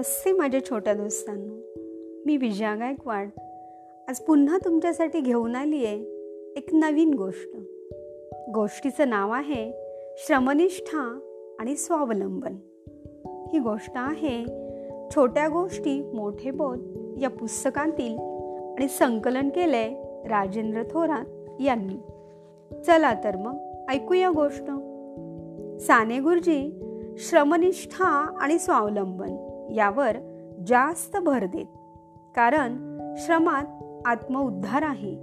नमस्ते माझ्या छोट्या दोस्तांनो. मी विजया गायकवाड. आज पुन्हा तुमच्यासाठी घेऊन आली आहे एक नवीन गोष्ट. गोष्टीचं नाव आहे श्रमनिष्ठा आणि स्वावलंबन. ही गोष्ट आहे छोट्या गोष्टी मोठे बोध या पुस्तकातील आणि संकलन केलंय राजेंद्र थोरात यांनी. चला तर मग ऐकूया गोष्ट. साने गुरुजी श्रमनिष्ठा आणि स्वावलंबन. यावर जास्त भर देत. कारण श्रमात आत्मउद्धार आहे.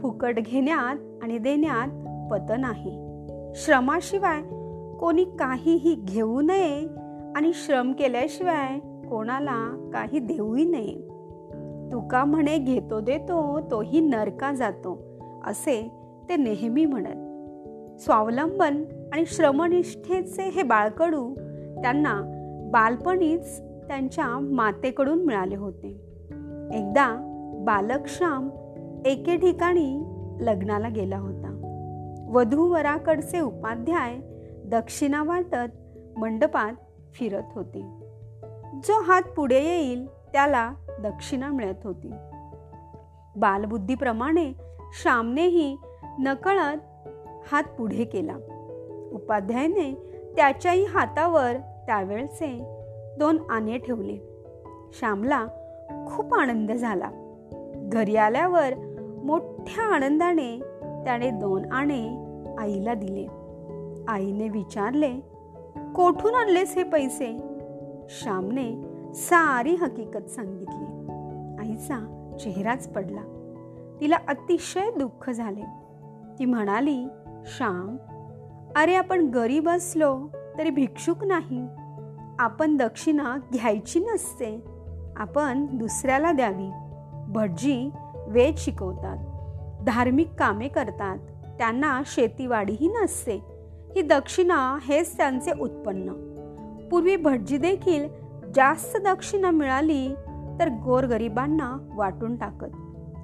फुकट घेण्यात आणि देण्यात पतन आहे. श्रमाशिवाय कोणी काहीही घेऊ नये आणि श्रम केल्याशिवाय कोणाला काही देऊही नये. तुका म्हणे घेतो देतो तोही नरका जातो असे ते नेहमी म्हणत. स्वावलंबन आणि श्रमनिष्ठेचे हे बाळकडू त्यांना बालपणीच त्यांच्या मातेकडून मिळाले होते. एकदा बालक श्याम एके ठिकाणी लग्नाला गेला होता. वधूवराकडचे उपाध्याय दक्षिणा वाटत मंडपात फिरत होते. जो हात पुढे येईल त्याला दक्षिणा मिळत होती. बालबुद्धीप्रमाणे श्यामनेही नकळत हात पुढे केला. उपाध्यायाने त्याच्याही हातावर त्यावेळचे दोन आणे ठेवले. श्यामला खूप आनंद झाला. घरी आल्यावर मोठ्या आनंदाने त्याने दोन आणे आईला दिले. आईने विचारले कोठून आणलेस हे पैसे? श्यामने सारी हकीकत सांगितली. आईचा चेहराच पडला. तिला अतिशय दुःख झाले. ती म्हणाली श्याम अरे आपण गरीब असलो तरी भिक्षुक नाही. आपण दक्षिणा घ्यायची नसते. आपण दुसऱ्याला द्यावी. भटजी वेद शिकवतात. धार्मिक कामे करतात. त्यांना शेतीवाडीही नसते. ही दक्षिणा हेच त्यांचे उत्पन्न. पूर्वी भटजी देखील जास्त दक्षिणा मिळाली तर गोरगरिबांना वाटून टाकत.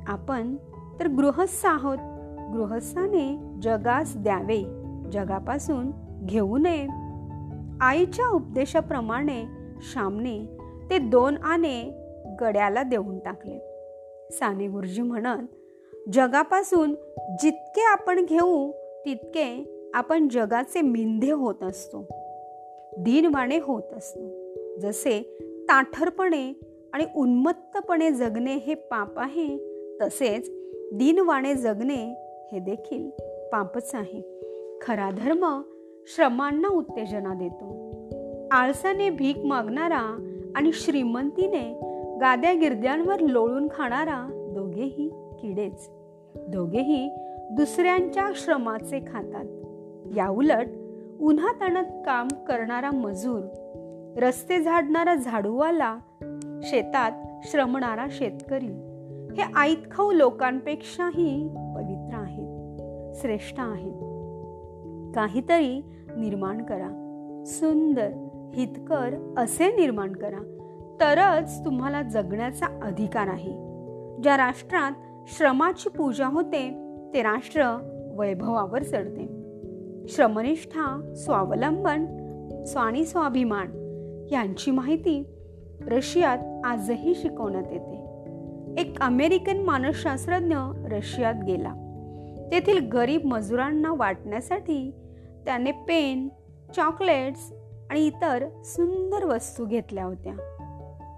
आपण तर गृहस्थ आहोत. गृहस्थाने जगास द्यावे. जगापासून घेऊ नये. आईच्या उपदेशाप्रमाणे श्यामने ते दोन आणे गड्याला देऊन टाकले. साने गुरुजी म्हणत जगापासून जितके आपण घेऊ तितके आपण जगाचे मिंधे होत असतो. दिनवाणे होत असतो. जसे ताठरपणे आणि उन्मत्तपणे जगणे हे पाप आहे तसेच दिनवाणे जगणे हे देखील पापच आहे. खरा धर्म श्रमांना उत्तेजना देतो. आळसाने भीक मागणारा आणि श्रीमंतीने गाद्या गिरद्यांवर लोळून खाणारा दोघेही किडेच. दोघेही दुसऱ्यांच्या श्रमाचे खातात. याउलट उन्हा ताणात काम करणारा मजूर रस्ते झाडणारा झाडूवाला शेतात श्रमणारा शेतकरी हे आईतखाऊ लोकांपेक्षाही पवित्र आहेत श्रेष्ठ आहेत. काहीतरी निर्माण करा. सुंदर हितकर असे निर्माण करा. तरच तुम्हाला जगण्याचा अधिकार आहे. ज्या राष्ट्रात श्रमाची पूजा होते ते राष्ट्र वैभवावर चढते. श्रमनिष्ठा स्वावलंबन स्वानी स्वाभिमान यांची माहिती रशियात आजही शिकवण्यात येते. एक अमेरिकन मानसशास्त्रज्ञ रशियात गेला. तेथील गरीब मजुरांना वाटण्यासाठी त्याने पेन चॉकलेट्स आणि इतर सुंदर वस्तू घेतल्या होत्या.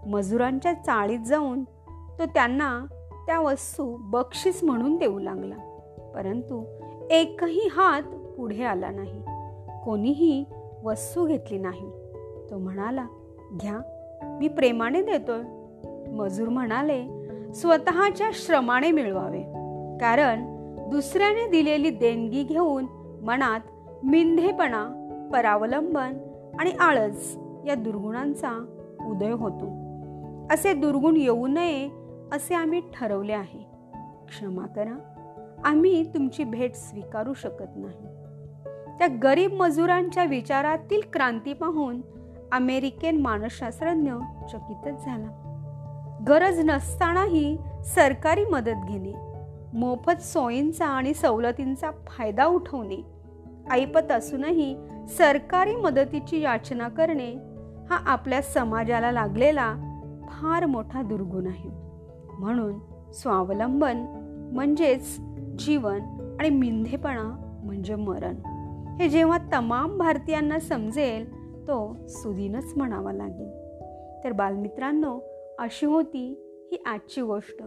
मजुरांच्या चाळीत जाऊन तो त्यांना त्या वस्तू बक्षीस म्हणून देऊ लागला. परंतु एकही हात पुढे आला नाही. कोणीही वस्तू घेतली नाही. तो म्हणाला घ्या मी प्रेमाने देतोय. मजूर म्हणाले स्वतःच्या श्रमाने मिळवावे. कारण दुसऱ्याने दिलेली देणगी घेऊन मनात मिंधेपणा परावलंबन आणि आळस या दुर्गुणांचा उदय होतो. असे दुर्गुण येऊ नये असे आम्ही ठरवले आहे. क्षमा करा. आम्ही तुमची भेट स्वीकारू शकत नाही. त्या गरीब मजुरांच्या विचारातील क्रांती पाहून अमेरिकन मानसशास्त्रज्ञ चकितच झाला. गरज नसतानाही सरकारी मदत घेणे मोफत सोयींचा आणि सवलतींचा फायदा उठवणे. ऐपत असूनही सरकारी मदतीची याचना करणे हा आपल्या समाजाला लागलेला फार मोठा दुर्गुण आहे. म्हणून स्वावलंबन म्हणजेच जीवन आणि मिंधेपणा म्हणजे मरण. हे जेव्हा तमाम भारतीयांना समजेल तो सुदीनच म्हणावा लागेल. तर बालमित्रांनो अशी होती ही आजची गोष्ट.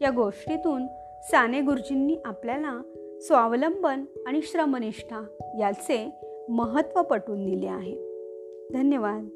या गोष्टीतून साने गुरुजींनी आपल्याला स्वावलंबन आणि श्रमनिष्ठा याचे महत्त्व पटवून दिले आहे. धन्यवाद.